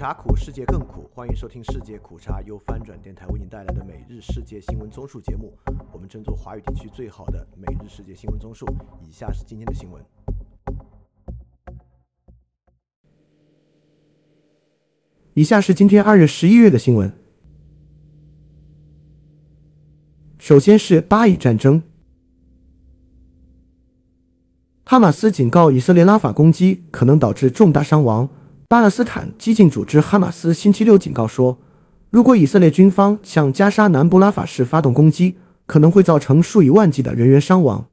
茶苦，世界更苦。欢迎收听《世界苦茶》由翻转电台为您带来的每日世界新闻综述节目。我们争做华语地区最好的每日世界新闻综述。以下是今天的新闻。以下是今天二月十一日的新闻。首先是巴以战争，哈马斯警告以色列拉法攻击可能导致重大伤亡。巴勒斯坦激进组织哈马斯星期六警告说，如果以色列军方向加沙南部拉法市发动攻击，可能会造成数以万计的人员伤亡。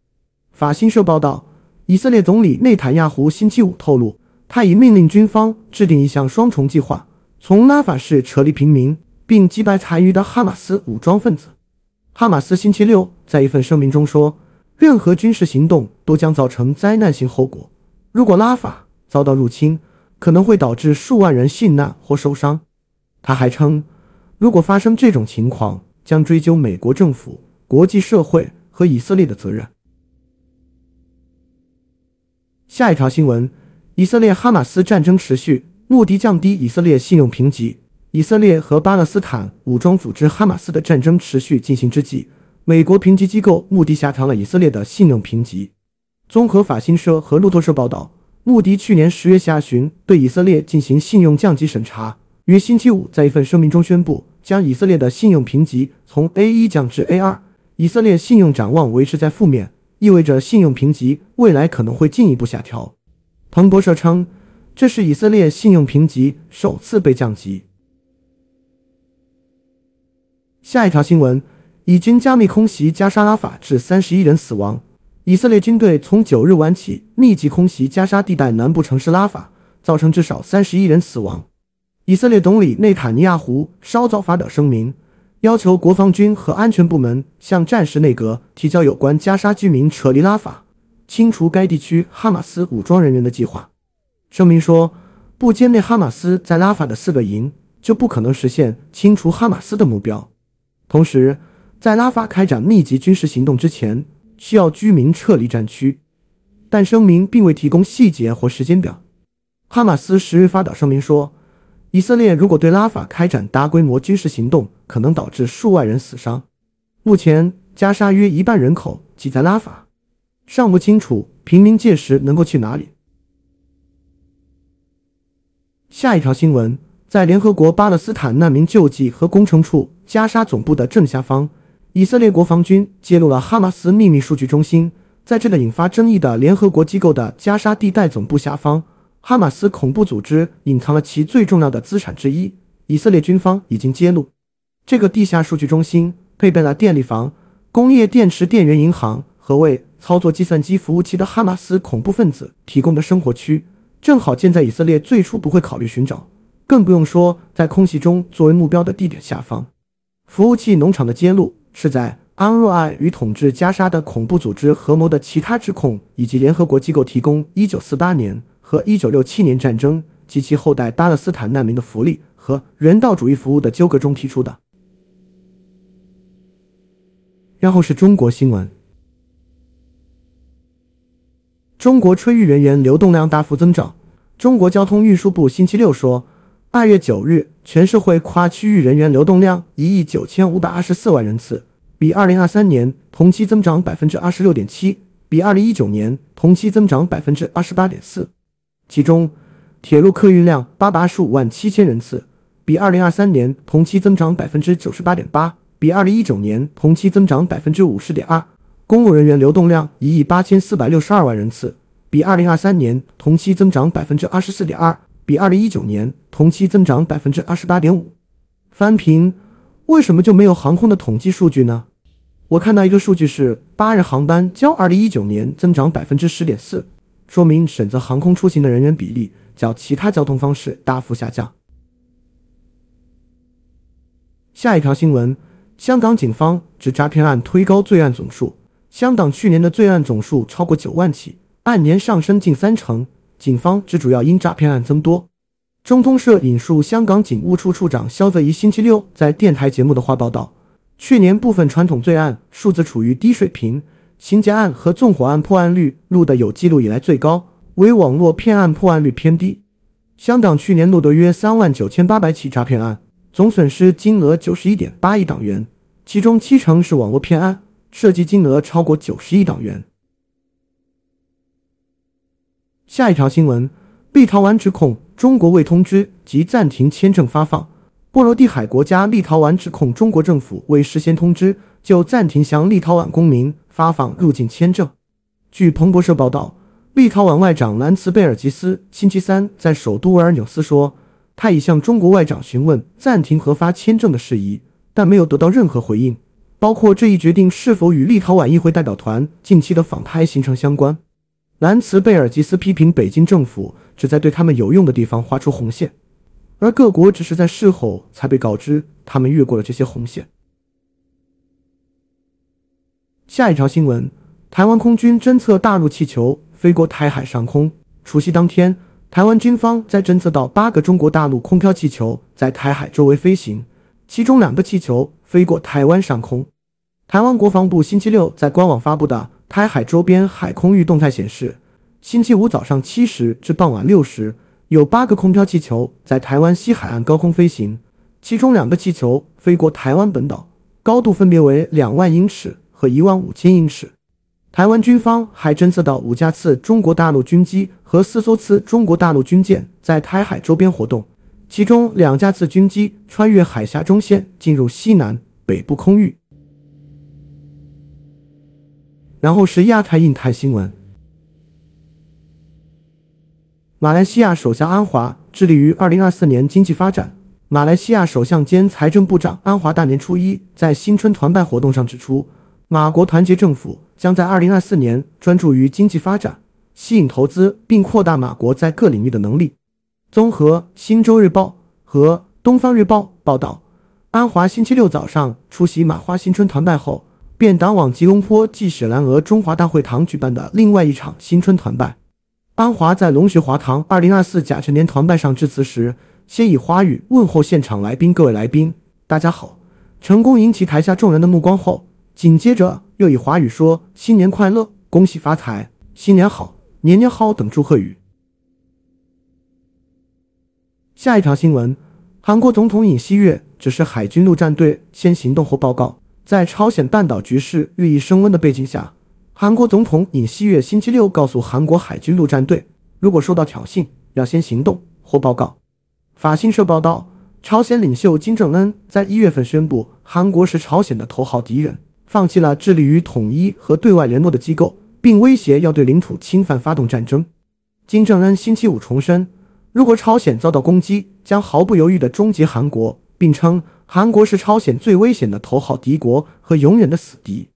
法新社报道，以色列总理内塔尼亚胡星期五透露，他已命令军方制定一项双重计划，从拉法市撤离平民，并击败残余的哈马斯武装分子。哈马斯星期六在一份声明中说，任何军事行动都将造成灾难性后果。如果拉法遭到入侵，可能会导致数万人殉难或受伤。他还称，如果发生这种情况，将追究美国政府、国际社会和以色列的责任。下一条新闻：以色列哈马斯战争持续，目的降低以色列信用评级。以色列和巴勒斯坦武装组织哈马斯的战争持续进行之际，美国评级机构穆迪下调了以色列的信用评级。综合法新社和路透社报道。穆迪去年十月下旬对以色列进行信用降级审查，于星期五在一份声明中宣布，将以色列的信用评级从 A 一降至 A 二。以色列信用展望维持在负面，意味着信用评级未来可能会进一步下调。彭博社称，这是以色列信用评级首次被降级。下一条新闻：以军加密空袭加沙拉法，致三十一人死亡。以色列军队从九日晚起密集空袭加沙地带南部城市拉法，造成至少三十一人死亡。以色列总理内塔尼亚胡稍早发表声明，要求国防军和安全部门向战时内阁提交有关加沙居民撤离拉法、清除该地区哈马斯武装人员的计划。声明说，不歼灭哈马斯在拉法的四个营，就不可能实现清除哈马斯的目标。同时，在拉法开展密集军事行动之前。需要居民撤离战区，但声明并未提供细节或时间表。哈马斯十日发表声明说，以色列如果对拉法开展大规模军事行动，可能导致数万人死伤。目前，加沙约一半人口挤在拉法，尚不清楚平民届时能够去哪里。下一条新闻，在联合国巴勒斯坦难民救济和工程处加沙总部的正下方。以色列国防军揭露了哈马斯秘密数据中心在这个引发争议的联合国机构的加沙地带总部下方，哈马斯恐怖组织隐藏了其最重要的资产之一。以色列军方已经揭露，这个地下数据中心配备了电力房、工业电池电源银行和为操作计算机服务器的哈马斯恐怖分子提供的生活区，正好建在以色列最初不会考虑寻找，更不用说在空袭中作为目标的地点下方。服务器农场的揭露。是在安若爱与统治加沙的恐怖组织合谋的其他指控，以及联合国机构提供1948年和1967年战争及其后代巴勒斯坦难民的福利和人道主义服务的纠葛中提出的。然后是中国新闻：中国春运人员流动量大幅增长。中国交通运输部星期六说。二月九日，全社会跨区域人员流动量一亿九千五百二十四万人次，比二零二三年同期增长百分之二十六点七，比二零一九年同期增长百分之二十八点四。其中，铁路客运量八百二十五万七千人次，比二零二三年同期增长百分之九十八点八，比二零一九年同期增长百分之五十点二。公务人员流动量一亿八千四百六十二万人次，比二零二三年同期增长百分之二十四点二。比二零一九年同期增长百分之二十八点五。翻平，为什么就没有航空的统计数据呢？我看到一个数据是八日航班较二零一九年增长百分之十点四，说明选择航空出行的人员比例较其他交通方式大幅下降。下一条新闻：香港警方指诈骗案推高罪案总数。香港去年的罪案总数超过九万起，按年上升近三成。警方只主要因诈骗案增多。中通社引述香港警务处处长肖泽怡星期六在电台节目的话报道，去年部分传统罪案数字处于低水平，情节案和纵火案破案率录得有记录以来最高，为网络骗案破案率偏低。香港去年录得约三万九千八百起诈骗案，总损失金额九十一点八亿港元，其中七成是网络骗案，涉及金额超过九十亿港元。下一条新闻：立陶宛指控中国未通知即暂停签证发放。波罗的海国家立陶宛指控中国政府未事先通知就暂停向立陶宛公民发放入境签证。据彭博社报道，立陶宛外长兰茨贝尔吉斯星期三在首都维尔纽斯说，他已向中国外长询问暂停核发签证的事宜，但没有得到任何回应，包括这一决定是否与立陶宛议会代表团近期的访台行程相关。兰茨贝尔吉斯批评北京政府只在对他们有用的地方画出红线。而各国只是在事后才被告知他们越过了这些红线。下一条新闻：台湾空军侦测大陆气球飞过台海上空。除夕当天，台湾军方在侦测到八个中国大陆空飘气球在台海周围飞行，其中两个气球飞过台湾上空。台湾国防部星期六在官网发布的台海周边海空域动态显示，星期五早上七时至傍晚六时。有八个空飘气球在台湾西海岸高空飞行，其中两个气球飞过台湾本岛，高度分别为两万英尺和一万五千英尺。台湾军方还侦测到五架次中国大陆军机和四艘次中国大陆军舰在台海周边活动，其中两架次军机穿越海峡中线进入西南北部空域。然后是亚太印太新闻。马来西亚首相安华致力于二零二四年经济发展。马来西亚首相兼财政部长安华大年初一在新春团拜活动上指出，马国团结政府将在二零二四年专注于经济发展，吸引投资，并扩大马国在各领域的能力。综合《新洲日报》和《东方日报》报道，安华星期六早上出席马花新春团拜后，便赶往吉隆坡暨雪兰莪中华大会堂举办的另外一场新春团拜。安华在龙学华堂二零二四甲辰年团拜上致辞时，先以华语问候现场来宾：“各位来宾，大家好！”成功引起台下众人的目光后，紧接着又以华语说：“新年快乐，恭喜发财，新年好，年年好等祝贺语。”下一条新闻：韩国总统尹锡悦指示海军陆战队先行动后报告。在朝鲜半岛局势日益升温的背景下。韩国总统尹锡悦星期六告诉韩国海军陆战队，如果受到挑衅，要先行动或报告。法新社报道，朝鲜领袖金正恩在一月份宣布，韩国是朝鲜的头号敌人，放弃了致力于统一和对外联络的机构，并威胁要对领土侵犯发动战争。金正恩星期五重申，如果朝鲜遭到攻击，将毫不犹豫地终结韩国，并称韩国是朝鲜最危险的头号敌国和永远的死敌。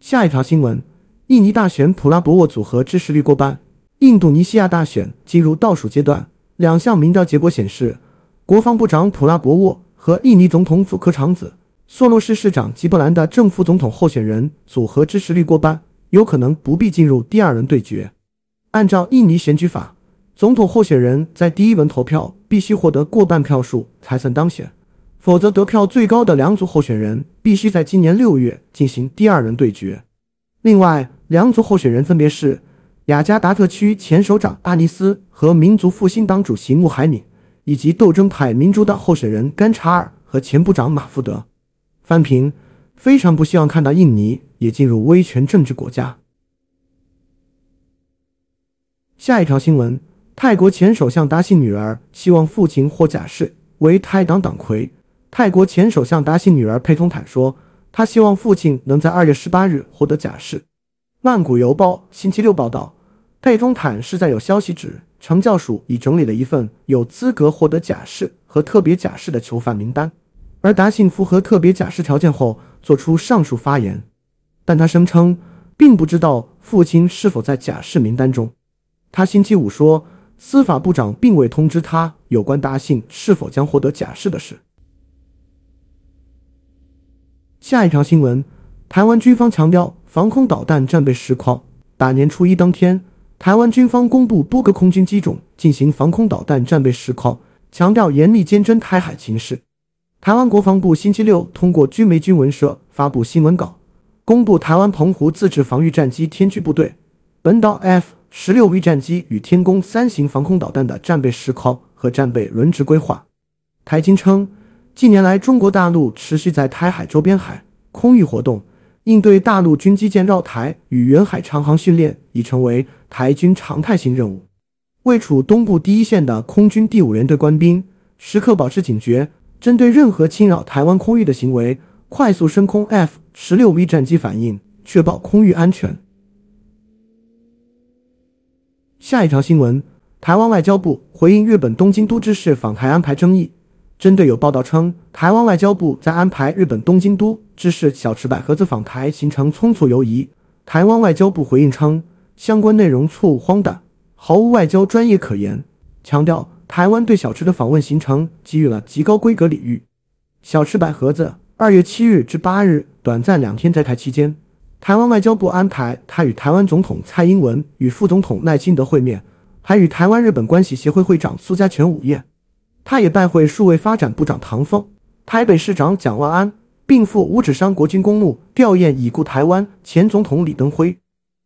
下一条新闻：印尼大选普拉博沃组合支持率过半。印度尼西亚大选进入倒数阶段，两项民调结果显示，国防部长普拉博沃和印尼总统祖科长子、索洛市市长吉布兰的正副总统候选人组合支持率过半，有可能不必进入第二轮对决。按照印尼选举法，总统候选人在第一轮投票必须获得过半票数才算当选。否则，得票最高的两组候选人必须在今年六月进行第二轮对决。另外，两组候选人分别是雅加达特区前首长阿尼斯和民族复兴党主席穆海敏，以及斗争派民主党候选人甘查尔和前部长马福德。翻评：非常不希望看到印尼也进入威权政治国家。下一条新闻：泰国前首相达信女儿希望父亲或假释为泰党党魁。泰国前首相达信女儿佩通坦说：“她希望父亲能在二月十八日获得假释。”曼谷邮报星期六报道，佩通坦是在有消息指惩教署已整理了一份有资格获得假释和特别假释的囚犯名单，而达信符合特别假释条件后做出上述发言，但他声称并不知道父亲是否在假释名单中。他星期五说，司法部长并未通知他有关达信是否将获得假释的事。下一条新闻，台湾军方强调防空导弹战备实况。大年初一当天，台湾军方公布多个空军机种进行防空导弹战备实况，强调严厉监侦台海情势。台湾国防部星期六通过军媒军文社发布新闻稿，公布台湾澎湖自制防御战机天驱部队本岛 F 十六 V 战机与天宫三型防空导弹的战备实况和战备轮值规划。台经称，近年来中国大陆持续在台海周边海空域活动，应对大陆军机舰绕台与远海长航训练已成为台军常态性任务。位处东部第一线的空军第五联队官兵时刻保持警觉，针对任何侵扰台湾空域的行为，快速升空 F 十六 V 战机反应，确保空域安全。下一条新闻：台湾外交部回应日本东京都知事访台安排争议。针对有报道称台湾外交部在安排日本东京都知事小池百合子访台行程匆促犹疑，台湾外交部回应称相关内容错误荒诞，毫无外交专业可言，强调台湾对小池的访问行程给予了极高规格礼遇。小池百合子二月七日至八日短暂两天在台期间。台湾外交部安排他与台湾总统蔡英文与副总统赖清德会面，还与台湾日本关系协会会长苏家全午宴。他也拜会数位发展部长唐凤、台北市长蒋万安，并赴五指山国军公墓吊唁已故台湾前总统李登辉。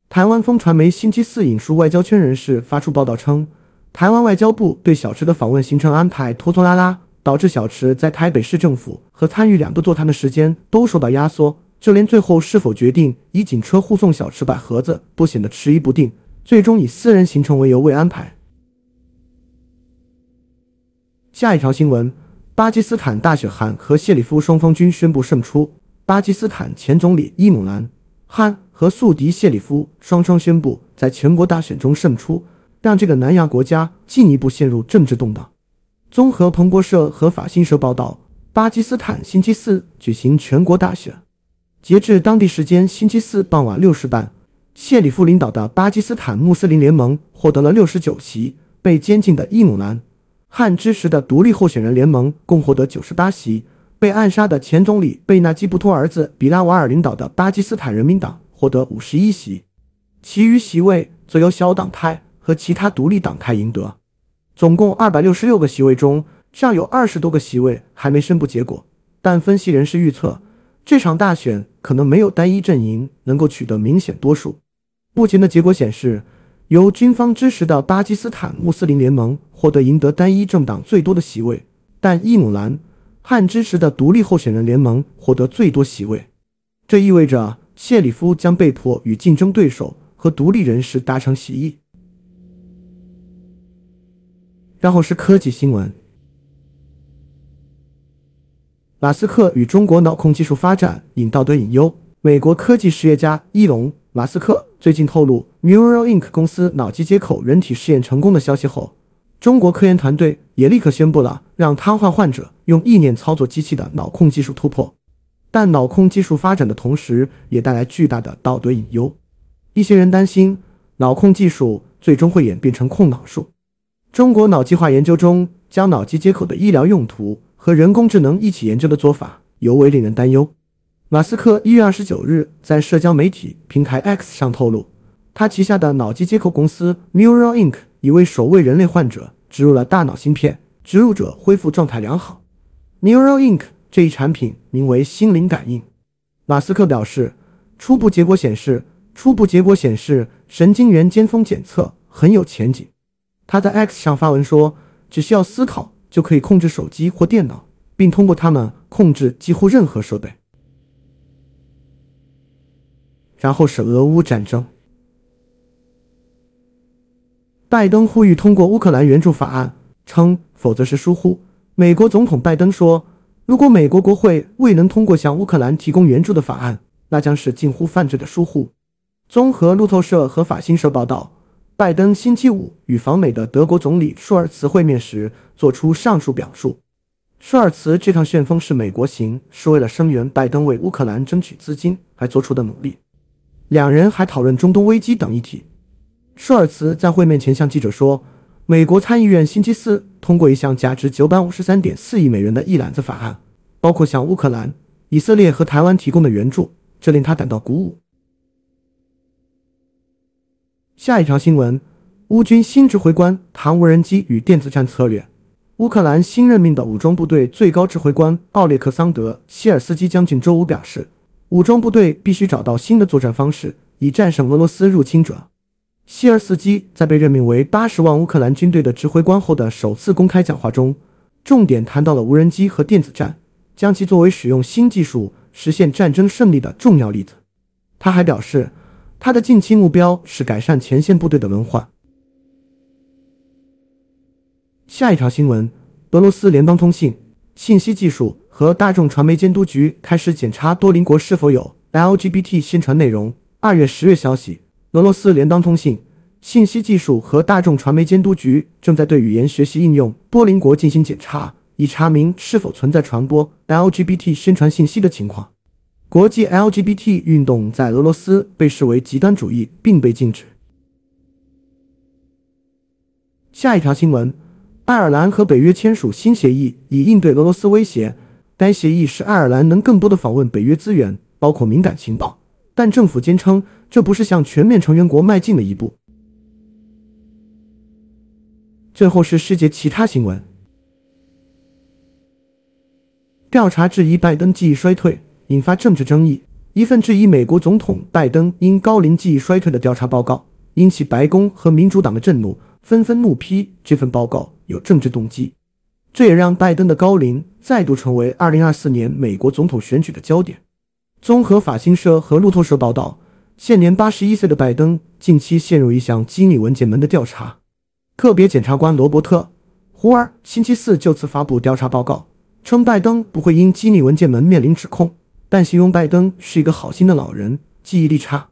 台湾风传媒星期四引述外交圈人士发出报道称，台湾外交部对小池的访问行程安排拖拖拉拉，导致小池在台北市政府和参与两度座谈的时间都受到压缩。就连最后是否决定以警车护送小池百合子，都显得迟疑不定。最终以私人行程为由未安排。下一条新闻：巴基斯坦大选，汗和谢里夫双方均宣布胜出。巴基斯坦前总理伊姆兰·汗和宿敌谢里夫双双宣布在全国大选中胜出，让这个南亚国家进一步陷入政治动荡。综合彭博社和法新社报道，巴基斯坦星期四举行全国大选。截至当地时间星期四傍晚六时半，谢里夫领导的巴基斯坦穆斯林联盟获得了六十九席，被监禁的伊姆兰·汉支持的独立候选人联盟共获得九十八席，被暗杀的前总理贝纳基布托儿子比拉瓦尔领导的巴基斯坦人民党获得五十一席，其余席位则由小党派和其他独立党派赢得。总共二百六十六个席位中，尚有二十多个席位还没宣布结果，但分析人士预测。这场大选可能没有单一阵营能够取得明显多数。目前的结果显示，由军方支持的巴基斯坦穆斯林联盟获得赢得单一政党最多的席位，但伊姆兰·汗支持的独立候选人联盟获得最多席位。这意味着谢里夫将被迫与竞争对手和独立人士达成协议。然后是科技新闻。马斯克与中国脑控技术发展引道德隐忧。美国科技实业家伊隆·马斯克最近透露，Neuralink 公司脑机接口人体试验成功的消息后，中国科研团队也立刻宣布了让瘫痪患者用意念操作机器的脑控技术突破。但脑控技术发展的同时，也带来巨大的道德隐忧。一些人担心，脑控技术最终会演变成控脑术。中国脑计划研究中将脑机接口的医疗用途。和人工智能一起研究的做法尤为令人担忧。马斯克一月二十九日在社交媒体平台 X 上透露，他旗下的脑机接口公司 Neuralink 已为首位人类患者植入了大脑芯片，植入者恢复状态良好。Neuralink 这一产品名为“心灵感应”。马斯克表示，初步结果显示，初步结果显示神经元尖峰检测很有前景。他在 X 上发文说，只需要思考。就可以控制手机或电脑，并通过它们控制几乎任何设备。然后是俄乌战争，拜登呼吁通过乌克兰援助法案，称否则是疏忽。美国总统拜登说，如果美国国会未能通过向乌克兰提供援助的法案，那将是近乎犯罪的疏忽。综合路透社和法新社报道。拜登星期五与访美的德国总理舒尔茨会面时，做出上述表述。舒尔茨这趟旋风是美国行，是为了声援拜登为乌克兰争取资金而做出的努力。两人还讨论中东危机等议题。舒尔茨在会面前向记者说，美国参议院星期四通过一项价值九百五十三点四亿美元的一揽子法案，包括向乌克兰、以色列和台湾提供的援助，这令他感到鼓舞。下一条新闻：乌军新指挥官谈无人机与电子战策略。乌克兰新任命的武装部队最高指挥官奥列克桑德·希尔斯基将军周五表示，武装部队必须找到新的作战方式，以战胜俄罗斯入侵者。希尔斯基在被任命为八十万乌克兰军队的指挥官后的首次公开讲话中，重点谈到了无人机和电子战，将其作为使用新技术实现战争胜利的重要例子。他还表示，他的近期目标是改善前线部队的文化。下一条新闻：俄罗斯联邦通信、信息技术和大众传媒监督局开始检查多邻国是否有 LGBT 宣传内容。二月、十月消息。俄罗斯联邦通信、信息技术和大众传媒监督局正在对语言学习应用多邻国进行检查，以查明是否存在传播 LGBT 宣传信息的情况。国际 LGBT 运动在俄罗斯被视为极端主义，并被禁止。下一条新闻：爱尔兰和北约签署新协议，以应对俄罗斯威胁。该协议使爱尔兰能更多的访问北约资源，包括敏感情报。但政府坚称这不是向全面成员国迈进的一步。最后是世界其他新闻：调查质疑拜登记忆衰退，引发政治争议。一份质疑美国总统拜登因高龄记忆衰退的调查报告，引起白宫和民主党的震怒，纷纷怒批这份报告有政治动机。这也让拜登的高龄再度成为2024年美国总统选举的焦点。综合法新社和路透社报道，现年八十一岁的拜登近期陷入一项机密文件门的调查。特别检察官罗伯特·胡尔星期四就此发布调查报告，称拜登不会因机密文件门面临指控，但形容拜登是一个好心的老人，记忆力差。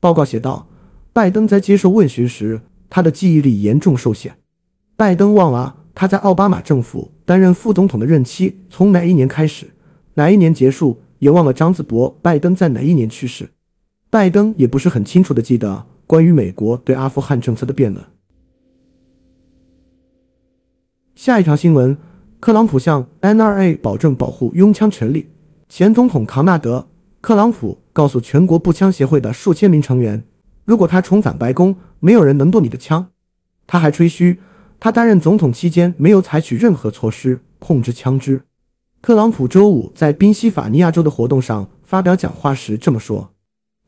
报告写道，拜登在接受问询时，他的记忆力严重受限。拜登忘了他在奥巴马政府担任副总统的任期从哪一年开始，哪一年结束。也忘了张子博，拜登在哪一年去世？拜登也不是很清楚的记得关于美国对阿富汗政策的辩论。下一条新闻：特朗普向 NRA 保证保护拥枪权利。前总统唐纳德·特朗普告诉全国步枪协会的数千名成员，如果他重返白宫，没有人能动你的枪。他还吹嘘，他担任总统期间没有采取任何措施控制枪支。特朗普周五在宾夕法尼亚州的活动上发表讲话时这么说：“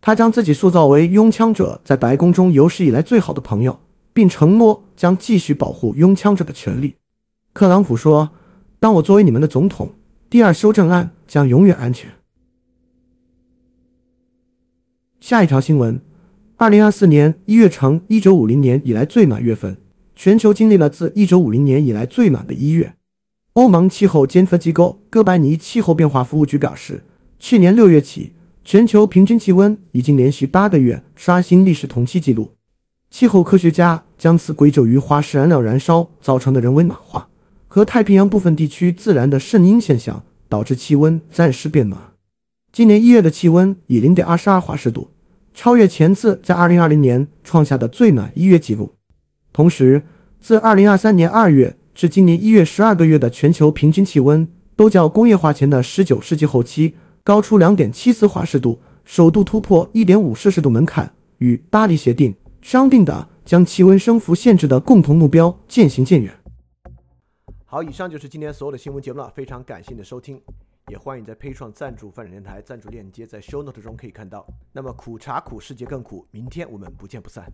他将自己塑造为拥枪者在白宫中有史以来最好的朋友，并承诺将继续保护拥枪者的权利。”特朗普说：“当我作为你们的总统，第二修正案将永远安全。”下一条新闻：二零二四年一月成一九五零年以来最暖月份，全球经历了自一九五零年以来最暖的一月。欧盟气候监测机构哥白尼气候变化服务局表示，去年六月起，全球平均气温已经连续八个月刷新历史同期纪录。气候科学家将此归咎于化石燃料燃烧造成的人为暖化和太平洋部分地区自然的圣婴现象导致气温暂时变暖。今年一月的气温以零点二十二华氏度超越前次在二零二零年创下的最暖一月纪录。同时，自二零二三年二月。至今年一月十二个月的全球平均气温都较工业化前的十九世纪后期高出两点七四华氏度，首度突破一点五摄氏度门槛，与巴黎协定商定的将气温升幅限制的共同目标渐行渐远。好，以上就是今天所有的新闻节目了，非常感谢你的收听，也欢迎在配创赞助泛展电台赞助链接在 show note 中可以看到。那么苦茶苦，世界更苦，明天我们不见不散。